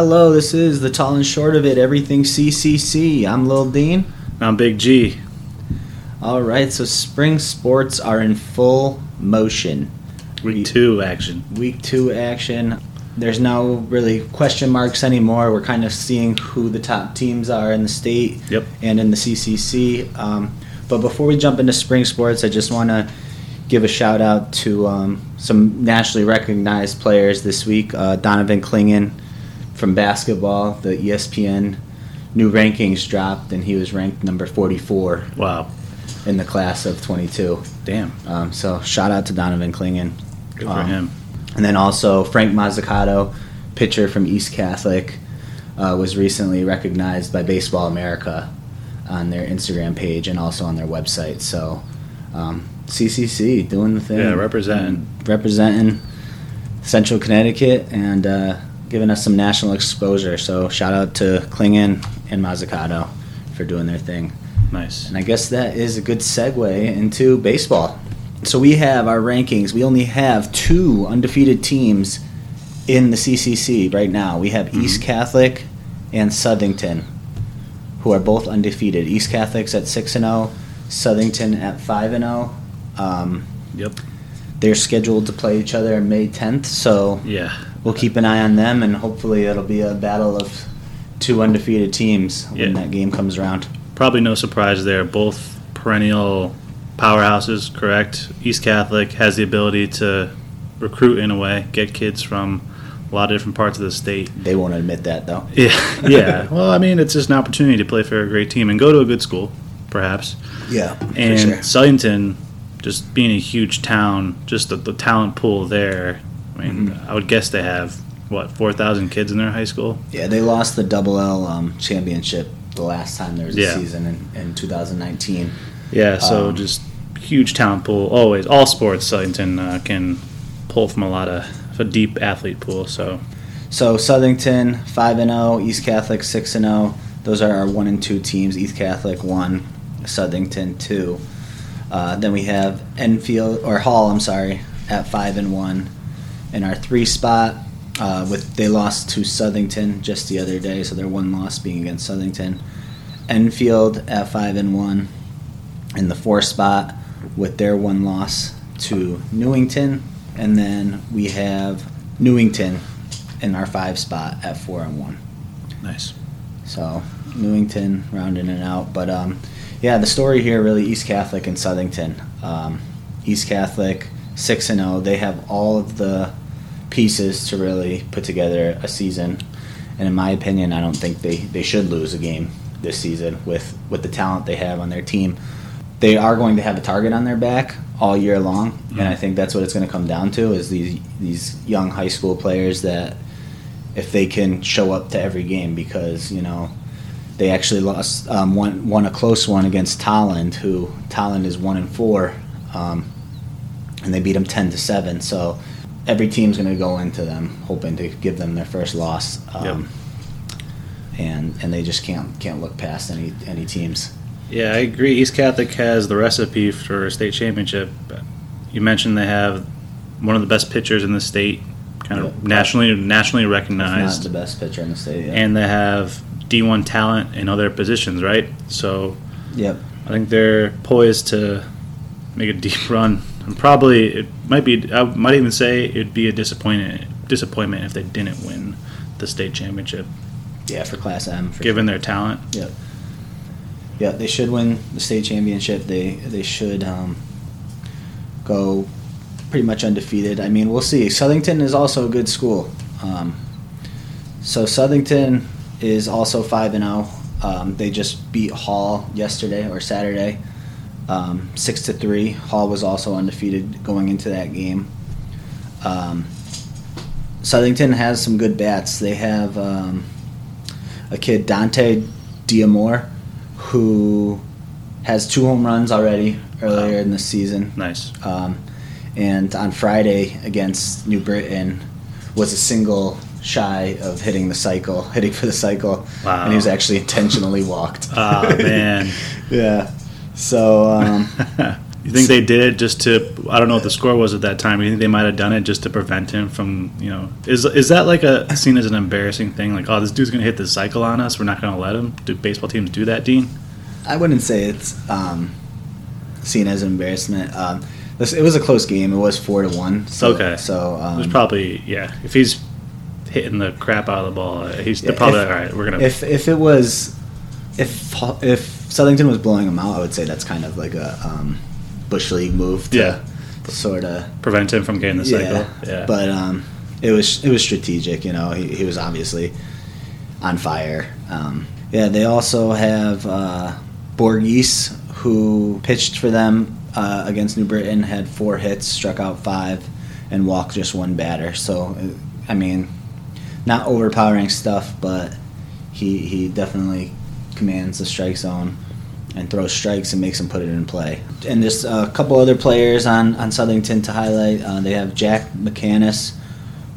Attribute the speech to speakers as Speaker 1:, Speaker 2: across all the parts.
Speaker 1: Hello, this is the tall and short of it, everything CCC. I'm Lil Dean.
Speaker 2: I'm Big G.
Speaker 1: All right, so spring sports are in full motion.
Speaker 2: Week two action.
Speaker 1: Week two action. There's no really question marks anymore. We're kind of seeing who the top teams are in the state
Speaker 2: Yep.
Speaker 1: and in the CCC. Um, but before we jump into spring sports, I just want to give a shout out to um, some nationally recognized players this week. Uh, Donovan Clingan from basketball, the ESPN new rankings dropped, and he was ranked number 44
Speaker 2: Wow.
Speaker 1: in the class of 22.
Speaker 2: Damn.
Speaker 1: Um, so shout out to Donovan Clingan.
Speaker 2: Good for
Speaker 1: Um,
Speaker 2: him.
Speaker 1: And then also Frank Mazzucato, pitcher from East Catholic, uh, was recently recognized by Baseball America on their Instagram page and also on their website. So um, CCC doing the thing.
Speaker 2: Yeah, representing.
Speaker 1: Representing Central Connecticut and uh, giving us some national exposure. So shout out to Clingan and Mazzucato for doing their thing.
Speaker 2: Nice.
Speaker 1: And I guess that is a good segue into baseball. So we have our rankings. We only have two undefeated teams in the CCC right now. We have East Catholic and Southington, who are both undefeated. East Catholic's at six and zero, Southington at five and zero. Um,
Speaker 2: Yep.
Speaker 1: they're scheduled to play each other May tenth, so
Speaker 2: Yeah.
Speaker 1: We'll keep an eye on them, and hopefully it'll be a battle of two undefeated teams when
Speaker 2: Yeah.
Speaker 1: that game comes around.
Speaker 2: Probably no surprise there. Both perennial powerhouses, correct? East Catholic has the ability to recruit in a way, get kids from a lot of different parts of the state.
Speaker 1: They won't admit that though.
Speaker 2: Yeah, yeah. Well, I mean, it's just an opportunity to play for a great team and go to a good school, perhaps.
Speaker 1: Yeah,
Speaker 2: And
Speaker 1: for sure.
Speaker 2: Southington, just being a huge town, just the, the talent pool there. I mean,
Speaker 1: Mm-hmm.
Speaker 2: I would guess they have what four thousand kids in their high school.
Speaker 1: Yeah, they lost the double L um, championship the last time there was a
Speaker 2: Yeah.
Speaker 1: season in, in 2019.
Speaker 2: Yeah, so
Speaker 1: Um,
Speaker 2: just huge talent pool. Always, all sports, Southington uh, can pull from a lot of a deep athlete pool. So
Speaker 1: So Southington five and zero, East Catholic six and zero. Those are our one and two teams. East Catholic one, Southington two. Uh, then we have Enfield or Hall. I'm sorry, at five and one. In our three spot, uh, with they lost to Southington just the other day, so their one loss being against Southington. Enfield at five and one. In the four spot, with their one loss to Newington, and then we have Newington in our five spot at four and one.
Speaker 2: nice.
Speaker 1: So Newington rounding it out, but um, yeah, the story here really East Catholic and Southington. Um, East Catholic six and zero. They have all of the pieces to really put together a season, and in my opinion, I don't think they, they should lose a game this season with with the talent they have on their team. They are going to have a target on their back all year long, and I think that's what it's going to come down to is these these young high school players that if they can show up to every game because you know they actually lost um, one won a close one against Tolland, who Tolland is one and four, um, and they beat them ten to seven. So every team's going to go into them hoping to give them their first loss, um, and and they just can't can't look past any any teams.
Speaker 2: Yeah, I agree. East Catholic has the recipe for a state championship. You mentioned they have one of the best pitchers in the state, kind of
Speaker 1: Yep.
Speaker 2: nationally nationally recognized,
Speaker 1: the best pitcher in the state. Yeah.
Speaker 2: and they have D1 talent in other positions, right? So
Speaker 1: yep.
Speaker 2: I think they're poised to make a deep run. And probably it might be. I might even say it'd be a disappointment disappointment if they didn't win the state championship,
Speaker 1: Yeah, for Class M. For
Speaker 2: given their talent.
Speaker 1: Yep. Yeah, they should win the state championship. They they should um, go pretty much undefeated. I mean, we'll see. Southington is also a good school. Um, so Southington is also five and zero. Um, they just beat Hall yesterday or Saturday, um, six to three. Hall was also undefeated going into that game. Um, Southington has some good bats. They have um, a kid Dante Diamore who has two home runs already earlier
Speaker 2: Wow.
Speaker 1: in the season.
Speaker 2: Nice.
Speaker 1: Um, and on Friday against New Britain was a single shy of hitting the cycle, hitting for the cycle,
Speaker 2: Wow.
Speaker 1: and he was actually intentionally walked.
Speaker 2: Ah, man.
Speaker 1: yeah. So um,
Speaker 2: you think they did it just to I don't know what the score was at that time. You think they might have done it just to prevent him from, you know, is is that like a seen as an embarrassing thing? Like, oh, this dude's gonna hit the cycle on us. We're not gonna let him. Do baseball teams do that, Dean?
Speaker 1: I wouldn't say it's um, seen as an embarrassment. Um, this, it was a close game. It was four to one. So,
Speaker 2: Okay.
Speaker 1: So um,
Speaker 2: There's probably yeah. If he's hitting the crap out of the ball, uh, he's
Speaker 1: Yeah,
Speaker 2: probably
Speaker 1: if-
Speaker 2: all right. We're gonna
Speaker 1: if if it was if if Southington was blowing him out, I would say that's kind of like a um, bush league move. To
Speaker 2: Yeah.
Speaker 1: Sort of.
Speaker 2: prevent him from getting the cycle. Yeah.
Speaker 1: But um, it was it was strategic. You know, he, he was obviously on fire. Um, yeah, they also have uh, Borges, who pitched for them uh, against New Britain, had four hits, struck out five, and walked just one batter. So, uh, I mean, not overpowering stuff, but he he definitely commands the strike zone and throws strikes and makes them put it in play. And there's a couple other players on on Southington to highlight. Uh, they have Jack McCannis,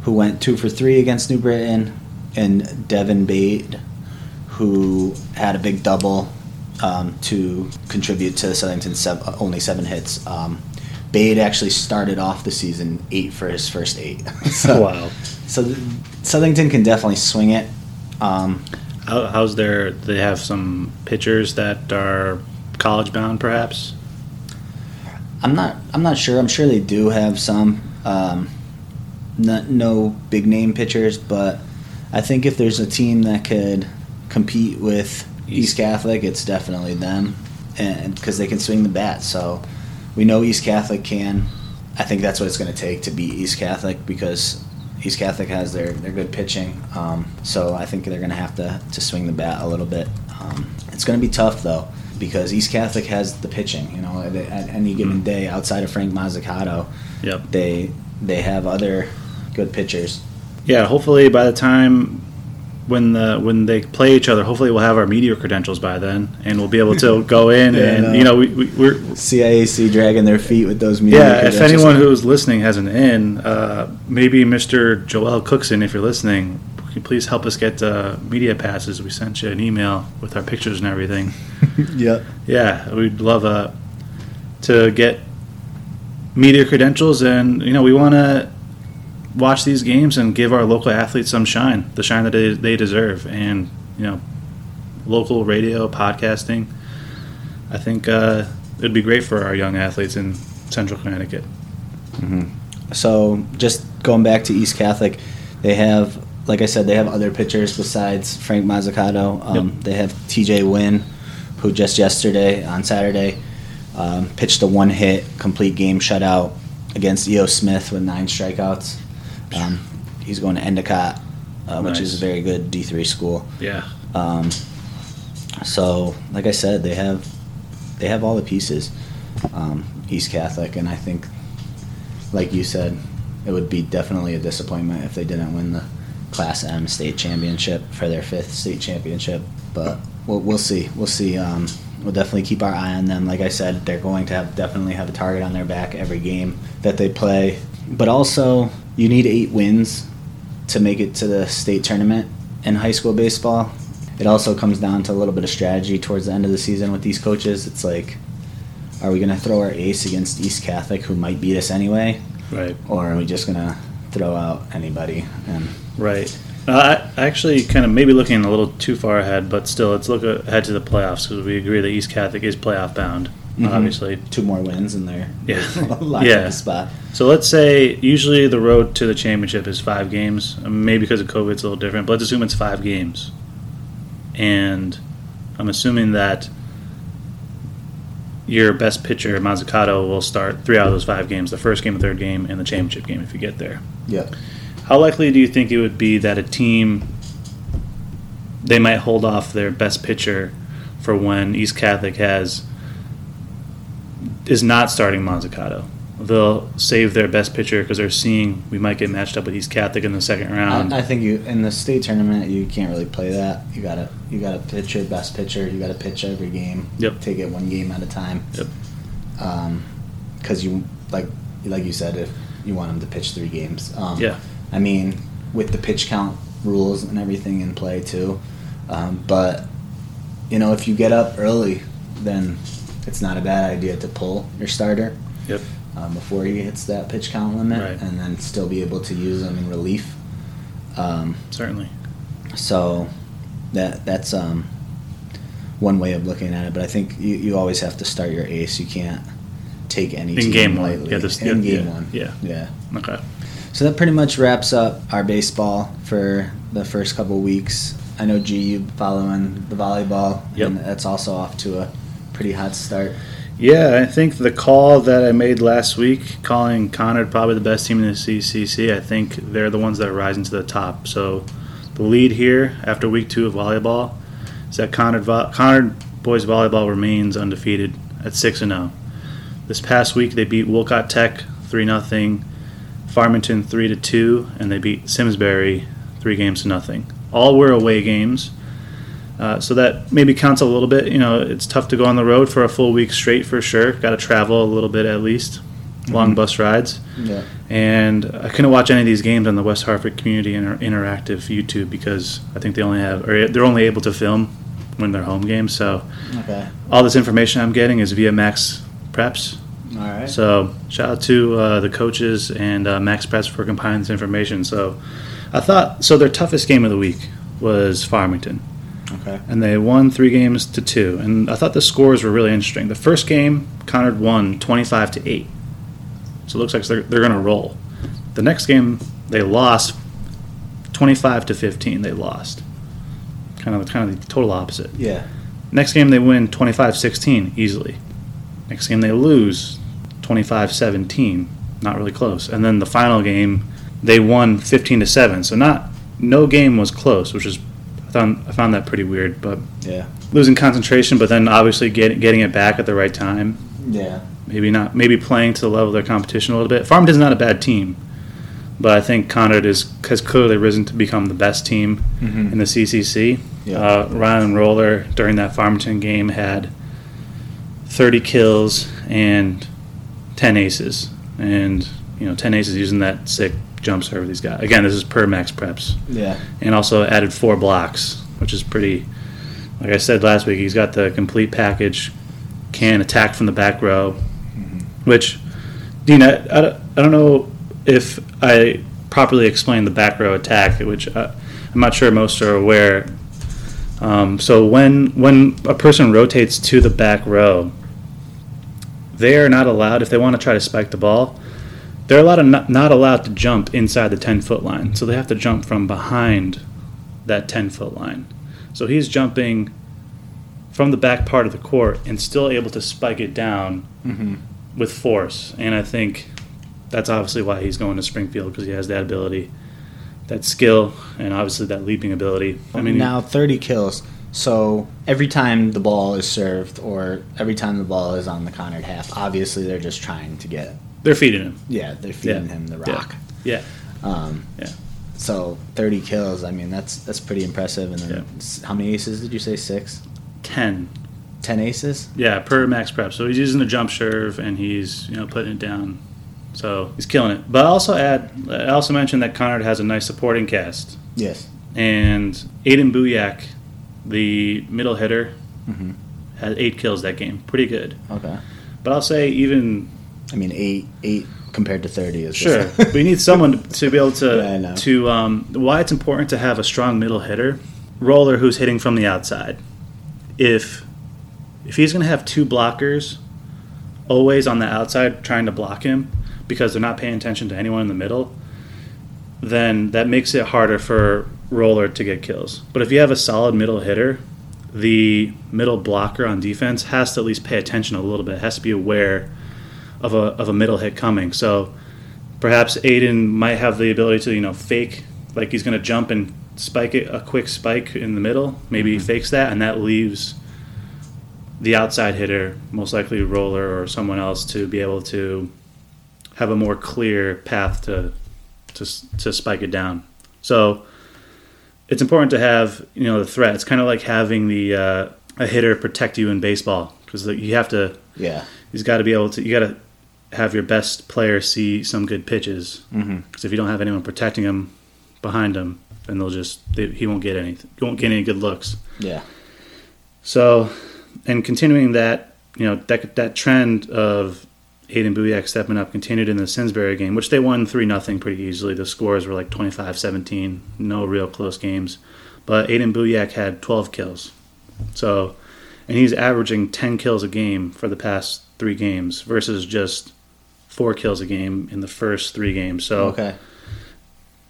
Speaker 1: who went two for three against New Britain, and Devin Bate, who had a big double um, to contribute to Southington's sev- only seven hits. Um, Bade actually started off the season eight for his first eight. so,
Speaker 2: wow.
Speaker 1: so Southington can definitely swing it. Um,
Speaker 2: How, how's their? They have some pitchers that are college bound, perhaps.
Speaker 1: I'm not. I'm not sure. I'm sure they do have some. Um, no, no big name pitchers, but I think if there's a team that could compete with East Catholic, it's definitely them, and because they can swing the bat. So we know East Catholic can. I think that's what it's going to take to beat East Catholic because East Catholic has their, their good pitching. Um, so I think they're going to have to to swing the bat a little bit. Um, it's going to be tough though because East Catholic has the pitching. You know, at, at any given
Speaker 2: Mhm.
Speaker 1: day outside of Frank Mazzucato,
Speaker 2: Yep.
Speaker 1: they they have other good pitchers.
Speaker 2: Yeah. Hopefully, by the time when the when they play each other, hopefully we'll have our media credentials by then, and we'll be able to go in
Speaker 1: Yeah,
Speaker 2: and
Speaker 1: no.
Speaker 2: you know we, we, we're
Speaker 1: CIAC dragging their feet with those media.
Speaker 2: yeah. If anyone who's listening has an in, uh, maybe Mr. Joel Cookson, if you're listening, can you please help us get uh, media passes? We sent you an email with our pictures and everything.
Speaker 1: yeah,
Speaker 2: Yeah, we'd love uh, to get media credentials, and you know, we want to watch these games and give our local athletes some shine, the shine that they, they deserve, and you know, local radio, podcasting. I think uh, it'd be great for our young athletes in Central Connecticut.
Speaker 1: So just going back to East Catholic, they have, like I said, they have other pitchers besides Frank Mazzucato. Um,
Speaker 2: Yep.
Speaker 1: They have T.J. Wynn, who just yesterday on Saturday um, pitched a one-hit complete game shutout against E.O. Smith with nine strikeouts. Um, he's going to Endicott, uh, which is a very good D3 school.
Speaker 2: Yeah,
Speaker 1: Um, so, like I said, they have they have all the pieces. Um, East Catholic, and I think, like you said, it would be definitely a disappointment if they didn't win the Class M state championship for their fifth state championship. But we'll, we'll see. We'll see. Um, we'll definitely keep our eye on them. Like I said, they're going to have definitely have a target on their back every game that they play. But also, you need eight wins to make it to the state tournament in high school baseball. It also comes down to a little bit of strategy towards the end of the season with these coaches. It's like, are we going to throw our ace against East Catholic, who might beat us anyway,
Speaker 2: right.
Speaker 1: or are we just going to throw out anybody? And
Speaker 2: Right. Uh, I actually kind of maybe looking a little too far ahead, but still, let's look ahead to the playoffs because we agree that East Catholic is playoff bound,
Speaker 1: Mhm.
Speaker 2: obviously.
Speaker 1: two more wins and they're
Speaker 2: Yeah.
Speaker 1: locked
Speaker 2: Yeah.
Speaker 1: spot.
Speaker 2: So let's say usually the road to the championship is five games. Um, Maybe because of COVID, it's a little different, but let's assume it's five games. And I'm assuming that your best pitcher, Mazzucato, will start three out of those five games the first game, the third game, and the championship game if you get there.
Speaker 1: yeah.
Speaker 2: How likely do you think it would be that a team they might hold off their best pitcher for when East Catholic has is not starting Mazzucato? They'll save their best pitcher because they're seeing we might get matched up with East Catholic in the second round.
Speaker 1: I, I think you in the state tournament you can't really play that. You gotta you gotta pitch your best pitcher. You gotta pitch every game.
Speaker 2: Yep.
Speaker 1: Take it one game at a time.
Speaker 2: Yep.
Speaker 1: Because you like like you said, if you want them to pitch three games. Um,
Speaker 2: Yeah.
Speaker 1: I mean, with the pitch count rules and everything in play too. Um, but you know, if you get up early, then it's not a bad idea to pull your starter.
Speaker 2: Yep.
Speaker 1: um, before he hits that pitch count limit,
Speaker 2: Right.
Speaker 1: and then still be able to use him in relief. Um,
Speaker 2: Certainly.
Speaker 1: so that that's um, one way of looking at it. But I think you, you always have to start your ace. You can't take any
Speaker 2: In game one.
Speaker 1: lightly.
Speaker 2: Yeah, this-
Speaker 1: in
Speaker 2: yeah,
Speaker 1: game
Speaker 2: yeah,
Speaker 1: one.
Speaker 2: yeah.
Speaker 1: Yeah.
Speaker 2: Okay.
Speaker 1: So that pretty much wraps up our baseball for the first couple weeks. I know G, you following the volleyball,
Speaker 2: Yep.
Speaker 1: and that's also off to a pretty hot start.
Speaker 2: Yeah, I think the call that I made last week, calling Conard probably the best team in the CCC, I think they're the ones that are rising to the top. So the lead here after week two of volleyball is that Conard, vo- Conard boys volleyball remains undefeated at 6 and 0. This past week they beat Wolcott Tech 3 0, Farmington 3 to 2, and they beat Simsbury 3 games to nothing. All were away games. Uh, so that maybe counts a little bit. You know, it's tough to go on the road for a full week straight for sure. Got to travel a little bit at least, long
Speaker 1: Mhm.
Speaker 2: bus rides.
Speaker 1: Yeah.
Speaker 2: And I couldn't watch any of these games on the West Hartford Community Inter- Interactive YouTube because I think they only have, or they're only able to film when they're home games. So
Speaker 1: Okay.
Speaker 2: all this information I'm getting is via Max Preps.
Speaker 1: All right.
Speaker 2: So shout out to uh, the coaches and uh, MaxPreps for compiling this information. So I thought so. Their toughest game of the week was Farmington
Speaker 1: okay.
Speaker 2: and they won three games to two. And I thought the scores were really interesting. The first game, Conard won 25 to 8. So it looks like they're, they're going to roll. The next game, they lost 25 to 15. They lost. Kind of, kind of the total opposite.
Speaker 1: Yeah.
Speaker 2: Next game, they win 25 16 easily. Next game, they lose 25 17. Not really close. And then the final game, they won 15 to 7. So not no game was close, which is I found I found that pretty weird. But
Speaker 1: Yeah.
Speaker 2: losing concentration, but then obviously getting getting it back at the right time.
Speaker 1: Yeah.
Speaker 2: Maybe not. Maybe playing to the level of their competition a little bit. Farmington's not a bad team, but I think Conard is has clearly risen to become the best team
Speaker 1: Mhm.
Speaker 2: in the CCC.
Speaker 1: Yeah.
Speaker 2: Uh, Ryan Roller during that Farmington game had 30 kills and 10 aces, and you know 10 aces using that sick jump serve he's got. Again, this is per max preps,
Speaker 1: Yeah.
Speaker 2: and also added four blocks, which is pretty. Like I said last week, he's got the complete package. Can attack from the back row, which, Dean, I, I, don't- I don't know if I properly explained the back row attack, which uh, I'm not sure most are aware. Um, so when when a person rotates to the back row, they are not allowed if they want to try to spike the ball. They're allowed to not, not allowed to jump inside the 10 foot line, so they have to jump from behind that 10 foot line. So he's jumping from the back part of the court and still able to spike it down
Speaker 1: Mm-hmm.
Speaker 2: with force. And I think that's obviously why he's going to Springfield because he has that ability, that skill, and obviously that leaping ability. I mean,
Speaker 1: now 30 kills. So every time the ball is served, or every time the ball is on the Conard half, obviously they're just trying to get.
Speaker 2: They're feeding him.
Speaker 1: Yeah, they're feeding
Speaker 2: Yeah.
Speaker 1: him the rock.
Speaker 2: Yeah.
Speaker 1: Um,
Speaker 2: Yeah.
Speaker 1: So 30 kills. I mean, that's that's pretty impressive. And then
Speaker 2: Yeah.
Speaker 1: how many aces did you say? Six.
Speaker 2: 10.
Speaker 1: 10 aces.
Speaker 2: Yeah, per max prep. So he's using the jump serve and he's you know putting it down. So he's killing it. But I also add, I also mentioned that Conard has a nice supporting cast,
Speaker 1: Yes.
Speaker 2: and Aiden Buyak, the middle hitter,
Speaker 1: hmm
Speaker 2: had eight kills that game. Pretty good.
Speaker 1: Okay.
Speaker 2: But I'll say even
Speaker 1: I mean, eight eight compared to 30 is
Speaker 2: Sure,
Speaker 1: just-
Speaker 2: we need someone to be able to
Speaker 1: Yeah,
Speaker 2: to um, why it's important to have a strong middle hitter, roller who's hitting from the outside. If if he's going to have two blockers always on the outside trying to block him because they're not paying attention to anyone in the middle, then that makes it harder for roller to get kills. But if you have a solid middle hitter, the middle blocker on defense has to at least pay attention a little bit. Has to be aware of a of a middle hit coming. So perhaps Aiden might have the ability to you know fake like he's going to jump and spike it a quick spike in the middle. Maybe he fakes that, and that leaves the outside hitter, most likely roller or someone else, to be able to have a more clear path to to to spike it down. So it's important to have you know the threat. It's kind of like having the uh, a hitter protect you in baseball because you have to
Speaker 1: yeah.
Speaker 2: he's got to be able to you got to have your best player see some good pitches
Speaker 1: mm-hmm.
Speaker 2: because if you don't have anyone protecting him behind him then they'll just they, he won't get he won't get any good looks
Speaker 1: Yeah.
Speaker 2: so and continuing that you know that that trend of Aiden Buyak stepping up continued in the Simsbury game, which they won 3 0 pretty easily. The scores were like 25 17, no real close games. But Aiden Buyak had 12 kills. So, and he's averaging 10 kills a game for the past three games versus just four kills a game in the first three games. So,
Speaker 1: okay.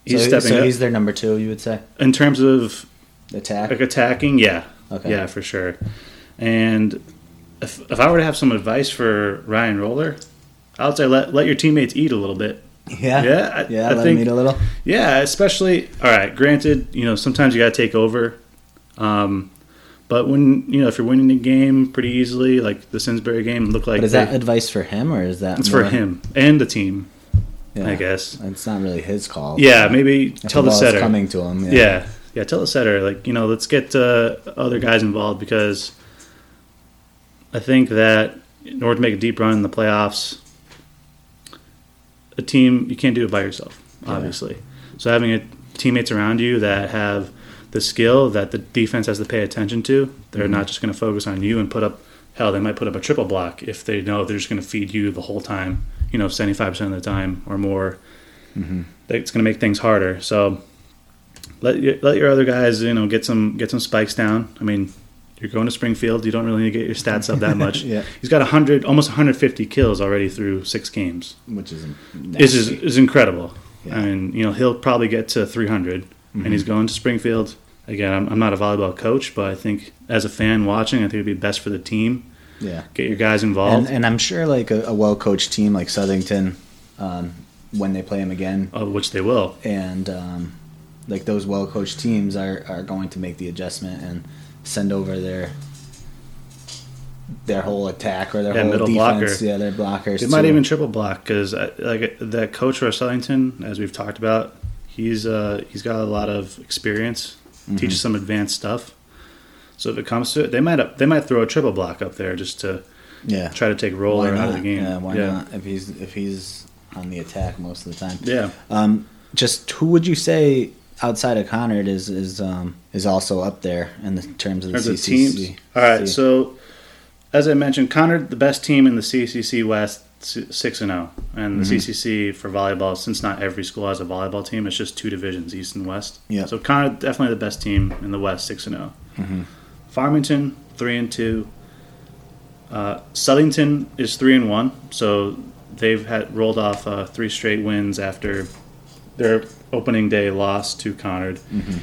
Speaker 2: he's
Speaker 1: so,
Speaker 2: stepping
Speaker 1: so
Speaker 2: up.
Speaker 1: he's their number two, you would say?
Speaker 2: in terms of
Speaker 1: Attack?
Speaker 2: like attacking, yeah.
Speaker 1: Okay.
Speaker 2: Yeah, for sure. And if, if I were to have some advice for Ryan Roller, I would say let, let your teammates eat a little bit.
Speaker 1: Yeah.
Speaker 2: Yeah, I-
Speaker 1: yeah,
Speaker 2: I
Speaker 1: let
Speaker 2: think-
Speaker 1: him eat a little.
Speaker 2: Yeah, especially all right. Granted, you know sometimes you got to take over, um, but when you know if you're winning the game pretty easily, like the Simsbury game, looked like
Speaker 1: But is
Speaker 2: they-
Speaker 1: that advice for him or is that
Speaker 2: it's for him and the team,
Speaker 1: Yeah.
Speaker 2: I guess.
Speaker 1: It's not really his call.
Speaker 2: Yeah, maybe tell the
Speaker 1: ball's
Speaker 2: setter.
Speaker 1: coming to him. Yeah.
Speaker 2: Yeah, yeah. Tell the setter, like you know, let's get uh, other guys involved because I think that in order to make a deep run in the playoffs, a team you can't do it by yourself,
Speaker 1: Yeah.
Speaker 2: obviously. So having a, teammates around you that have the skill that the defense has to pay attention to, they're
Speaker 1: Mm-hmm.
Speaker 2: not just going to focus on you and put up. Hell, they might put up a triple block if they know they're just going to feed you the whole time. You know, seventy five percent of the time or more.
Speaker 1: Mm-hmm.
Speaker 2: It's going to make things harder. So let your, let your other guys you know get some get some spikes down. I mean, you're going to Springfield. You don't really need to get your stats up that much.
Speaker 1: Yeah.
Speaker 2: He's got hundred almost 150 kills already through six games.
Speaker 1: Which is
Speaker 2: This is is incredible.
Speaker 1: Yeah.
Speaker 2: I mean, you know, he'll probably get to 300, and he's going to Springfield. Again, I'm, I'm not a volleyball coach, but I think as a fan watching, I think it'd be best for the team.
Speaker 1: yeah.
Speaker 2: Get your guys involved,
Speaker 1: And, and I'm sure like a, a well coached team like Southington, um, when they play him again,
Speaker 2: of which they will.
Speaker 1: and um, like those well coached teams are, are going to make the adjustment and send over their their whole attack or their
Speaker 2: Yeah,
Speaker 1: whole
Speaker 2: middle
Speaker 1: defense.
Speaker 2: blocker.
Speaker 1: Yeah, their blockers.
Speaker 2: They might even triple block because like that coach for Southington, as we've talked about, he's uh, he's got a lot of experience,
Speaker 1: Mm-hmm.
Speaker 2: teaches some advanced stuff. So if it comes to it, they might they might throw a triple block up there just to
Speaker 1: yeah.
Speaker 2: try to take roller out of the game.
Speaker 1: Yeah, why
Speaker 2: yeah.
Speaker 1: not? If he's if he's on the attack most of the time.
Speaker 2: Yeah.
Speaker 1: Um, just who would you say outside of Conard is is um, is also up there in the terms of the CCC?
Speaker 2: teams? All right. So, as I mentioned, Conard, the best team in the CCC West, six and zero, and the
Speaker 1: Mhm.
Speaker 2: CCC for volleyball. Since not every school has a volleyball team, it's just two divisions, East and West.
Speaker 1: Yeah.
Speaker 2: So Conard definitely the best team in the West, six and zero.
Speaker 1: Mhm.
Speaker 2: Farmington three and two. Uh, Southington is three and one, so they've had rolled off uh, three straight wins after their opening day loss to Conard.
Speaker 1: Mhm.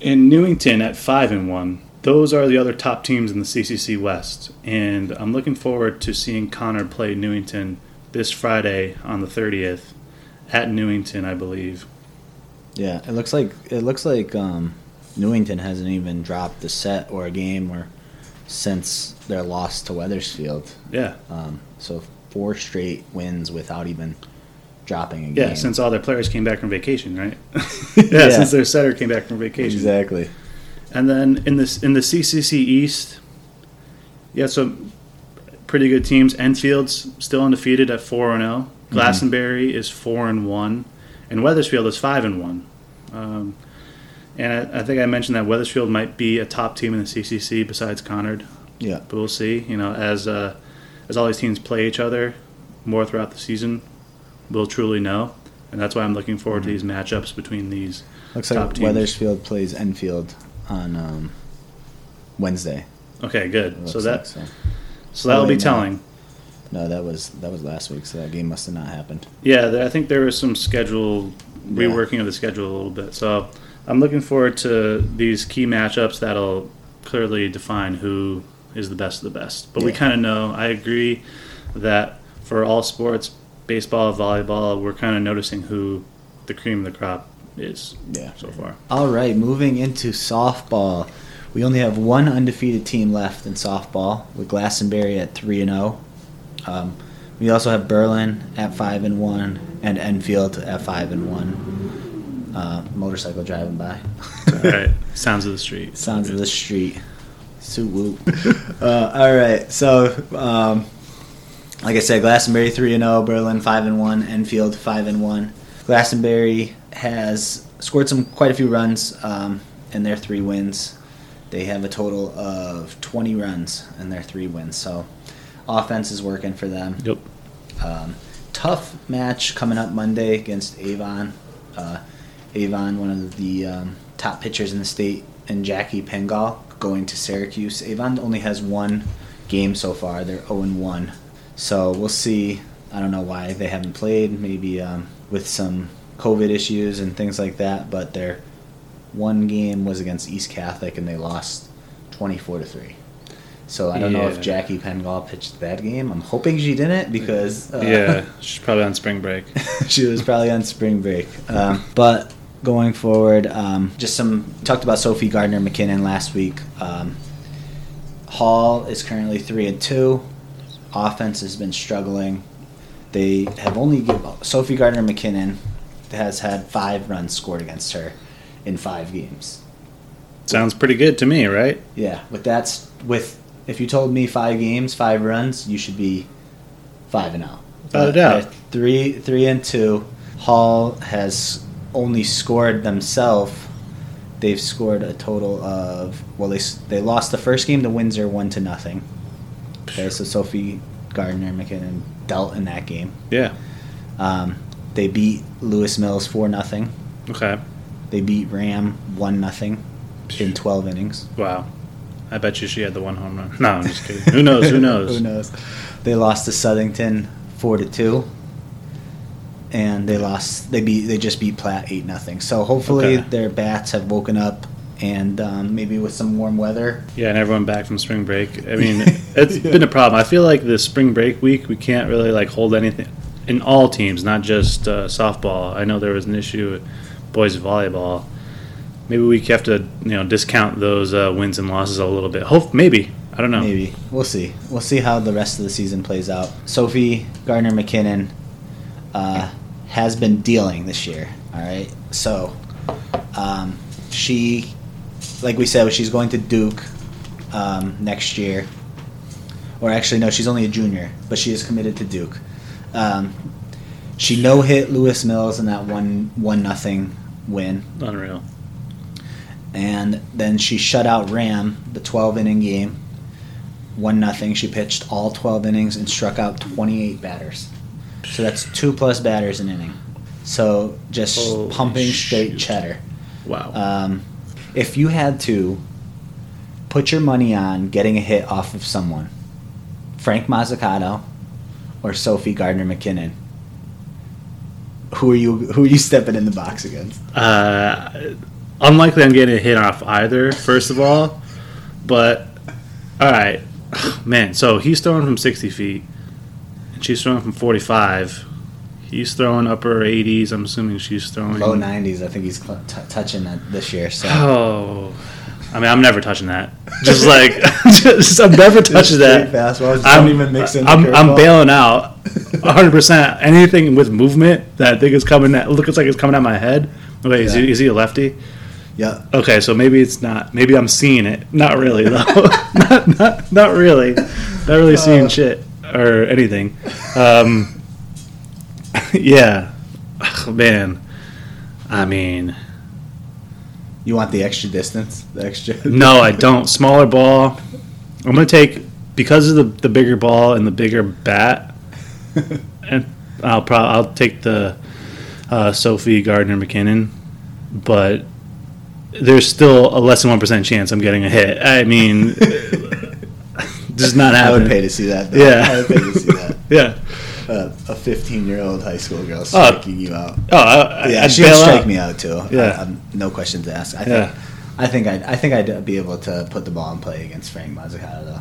Speaker 2: In Newington at five and one, those are the other top teams in the CCC West, and I'm looking forward to seeing Conard play Newington this Friday on the 30th at Newington, I believe.
Speaker 1: Yeah, it looks like it looks like um, Newington hasn't even dropped a set or a game or since their loss to Wethersfield.
Speaker 2: Yeah,
Speaker 1: Um, so four straight wins without even dropping a
Speaker 2: yeah.
Speaker 1: game.
Speaker 2: Yeah, since all their players came back from vacation, right? yeah,
Speaker 1: Yeah.
Speaker 2: since their setter came back from vacation.
Speaker 1: exactly.
Speaker 2: And then in this in the CCC East, yeah, so pretty good teams. Enfield's still undefeated at four and zero. Glastonbury is four and one, and Wethersfield is five and one. Um, and I, I think I mentioned that Wethersfield might be a top team in the CCC besides Conard,
Speaker 1: Yeah.
Speaker 2: but we'll see. You know, as uh, as all these teams play each other more throughout the season, we'll truly know. And that's why I'm looking forward to these matchups between these.
Speaker 1: Looks
Speaker 2: Top
Speaker 1: like
Speaker 2: teams.
Speaker 1: Wethersfield plays Enfield on um, Wednesday.
Speaker 2: Okay, good. So
Speaker 1: like,
Speaker 2: that
Speaker 1: so.
Speaker 2: so that'll
Speaker 1: Oh,
Speaker 2: be
Speaker 1: wait, no.
Speaker 2: telling.
Speaker 1: No, that was that was last week, so that game must have not happened.
Speaker 2: Yeah, there- I think there was some schedule
Speaker 1: Yeah.
Speaker 2: reworking of the schedule a little bit. So I'm looking forward to these key matchups that'll clearly define who is the best of the best. But we kind of know. I agree that for all sports, baseball, volleyball, we're kind of noticing who the cream of the crop is
Speaker 1: Yeah.
Speaker 2: so far.
Speaker 1: All right, moving into softball. We only have one undefeated team left in softball with Glastonbury at 3 and 0. Um, we also have Berlin at 5 and 1 and Enfield at 5 and 1. Uh, motorcycle driving by.
Speaker 2: all right, sounds of the street.
Speaker 1: Sounds of the street. Suit whoop. uh, all right, so um, like I said, Glastonbury three and zero, Berlin five and one, Enfield five and one. Glastonbury has scored some quite a few runs um, in their three wins. They have a total of twenty runs in their three wins, so offense is working for them.
Speaker 2: Yep.
Speaker 1: Um, tough match coming up Monday against Avon. Uh, Avon, one of the um, top pitchers in the state, and Jackie Pengal going to Syracuse. Avon only has one game so far. They're 0 1. So we'll see. I don't know why they haven't played. Maybe um, with some COVID issues and things like that. But their one game was against East Catholic, and they lost 24 to 3. So I don't know if Jackie Pengal pitched that game. I'm hoping she didn't because uh,
Speaker 2: yeah, she's probably on spring break.
Speaker 1: she was probably on spring break. Um, but going forward, um, just some talked about Sophie Gardner McKinnon last week. Um, Hall is currently three and two. Offense has been struggling. They have only give, Sophie Gardner McKinnon has had five runs scored against her in five games.
Speaker 2: Sounds pretty good to me, right?
Speaker 1: Yeah, with that's with if you told me five games, five runs, you should be five and out.
Speaker 2: Without a doubt.
Speaker 1: Three, three and two. Hall has only scored themselves. They've scored a total of well, they they lost the first game to Windsor one to nothing. Okay, so Sophie Gardner McKinnon dealt in that game.
Speaker 2: Yeah.
Speaker 1: Um, they beat Lewis Mills four nothing.
Speaker 2: Okay.
Speaker 1: They beat RHAM one nothing in twelve innings.
Speaker 2: Wow. I bet you she had the one home run. No, I'm just kidding. Who knows? Who knows?
Speaker 1: Who knows? They lost to Southington four to two, and they lost. They beat. They just beat Platt eight nothing. So hopefully
Speaker 2: Okay.
Speaker 1: their bats have woken up, and um, maybe with some warm weather.
Speaker 2: Yeah, and everyone back from spring break. I mean, it's been a problem. I feel like the spring break week we can't really like hold anything in all teams, not just uh, softball. I know there was an issue with boys volleyball. Maybe we have to you know discount those uh, wins and losses a little bit. Hope maybe I don't know.
Speaker 1: Maybe we'll see. We'll see how the rest of the season plays out. Sophie Gardner McKinnon uh, has been dealing this year. All right, so um, she, like we said, she's going to Duke um, next year. Or actually, no, she's only a junior, but she is committed to Duke. Um, she no hit Lewis Mills in that one one nothing win
Speaker 2: Unreal.
Speaker 1: and then she shut out RHAM the 12 inning game, one nothing. She pitched all 12 innings and struck out 28 batters. So that's two plus batters an inning. So just
Speaker 2: Holy
Speaker 1: pumping straight
Speaker 2: shoot.
Speaker 1: cheddar.
Speaker 2: Wow.
Speaker 1: Um, if you had to put your money on getting a hit off of someone, Frank Mazzucato or Sophie Gardner McKinnon, who are you? Who are you stepping in the box against?
Speaker 2: Uh, unlikely I'm getting a hit off either, first of all. But, all right. Man, so he's throwing from 60 feet, and she's throwing from 45. He's throwing upper 80s. I'm assuming she's throwing.
Speaker 1: Low 90s. I think he's cl- t- touching that this year. So.
Speaker 2: Oh. I mean, I'm never touching that. Just like, just, I'm never touching that.
Speaker 1: fastballs,
Speaker 2: I'm,
Speaker 1: don't even mix in
Speaker 2: I'm, I'm bailing out 100%. Anything with movement that I think is coming at, looks like it's coming at my head. Wait, is, he, is he a lefty?
Speaker 1: Yeah.
Speaker 2: Okay, so maybe it's not. Maybe I'm seeing it. Not really though. not, not not really. Not really seeing
Speaker 1: Uh.
Speaker 2: shit or anything. Um, yeah, Ugh, man. I mean,
Speaker 1: You want the extra distance? The extra?
Speaker 2: no, I don't. Smaller ball. I'm gonna take because of the the bigger ball and the bigger bat, and I'll probably I'll take the uh, Sophie Gardner McKinnon, but there's still a less than one percent chance I'm getting a hit. I mean, does not
Speaker 1: I
Speaker 2: happen.
Speaker 1: would pay to see that. Though.
Speaker 2: Yeah.
Speaker 1: I would pay to see that.
Speaker 2: Yeah.
Speaker 1: Uh, a 15 year old high school girl striking you out.
Speaker 2: Oh, I,
Speaker 1: Yeah,
Speaker 2: I'd
Speaker 1: she would strike
Speaker 2: out.
Speaker 1: me out too.
Speaker 2: Yeah.
Speaker 1: I, no questions asked. I think.
Speaker 2: Yeah.
Speaker 1: I think I'd. I think I'd be able to put the ball in play against Frank Mazzucato though.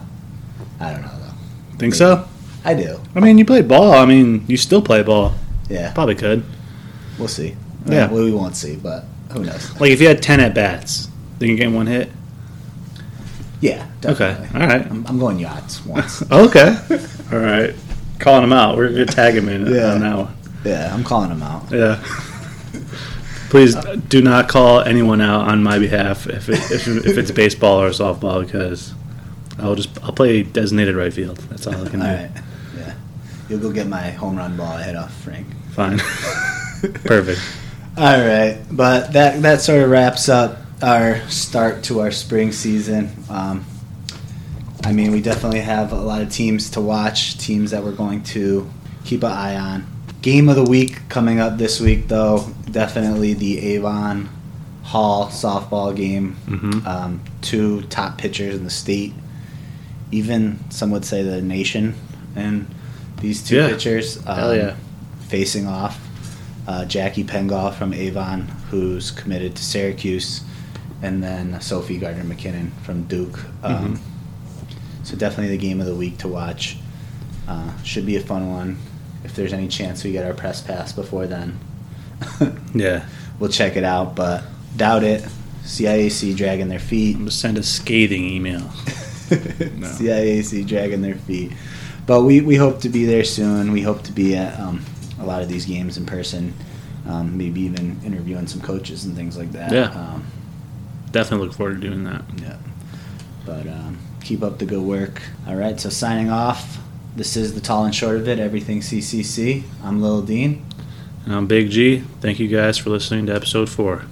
Speaker 1: I don't know though.
Speaker 2: Think so?
Speaker 1: I do.
Speaker 2: I mean, you play ball. I mean, you still play ball.
Speaker 1: Yeah.
Speaker 2: Probably could.
Speaker 1: We'll see.
Speaker 2: Yeah.
Speaker 1: Well, we won't see, but who knows?
Speaker 2: Like if you had ten at bats, then you get one hit.
Speaker 1: Yeah. Definitely.
Speaker 2: Okay. All right.
Speaker 1: I'm, I'm going yachts once.
Speaker 2: Okay. All right. Calling him out. We're gonna tag him in
Speaker 1: Yeah.
Speaker 2: on that one.
Speaker 1: yeah, I'm calling them out.
Speaker 2: Yeah. Please do not call anyone out on my behalf if it, if, if it's baseball or softball because I'll just I'll play designated right field. That's all I can
Speaker 1: All
Speaker 2: do.
Speaker 1: right. Yeah. You'll go get my home run ball I hit off Frank.
Speaker 2: Fine. Perfect.
Speaker 1: All right, but that that sort of wraps up our start to our spring season. Um, I mean, we definitely have a lot of teams to watch, teams that we're going to keep an eye on. Game of the week coming up this week, though, definitely the Avon Hall softball game.
Speaker 2: Mhm.
Speaker 1: Um, two top pitchers in the state, even some would say the nation, and these two
Speaker 2: Yeah.
Speaker 1: pitchers um,
Speaker 2: yeah.
Speaker 1: facing off. Uh, Jackie Pengall from Avon, who's committed to Syracuse, and then Sophie Gardner McKinnon from Duke. Um,
Speaker 2: Mhm.
Speaker 1: So definitely the game of the week to watch. Uh, should be a fun one. If there's any chance we get our press pass before then,
Speaker 2: Yeah.
Speaker 1: we'll check it out. But doubt it. CIAC dragging their feet.
Speaker 2: I'm gonna send a scathing email. No.
Speaker 1: CIAC dragging their feet. But we, we hope to be there soon. We hope to be at um, a lot of these games in person. Um, maybe even interviewing some coaches and things like that.
Speaker 2: Yeah.
Speaker 1: Um,
Speaker 2: Definitely look forward to doing that.
Speaker 1: yeah. But um, keep up the good work. All right. So signing off. This is the tall and short of it. Everything CCC. I'm Lil Dean.
Speaker 2: And I'm Big G. Thank you guys for listening to episode four.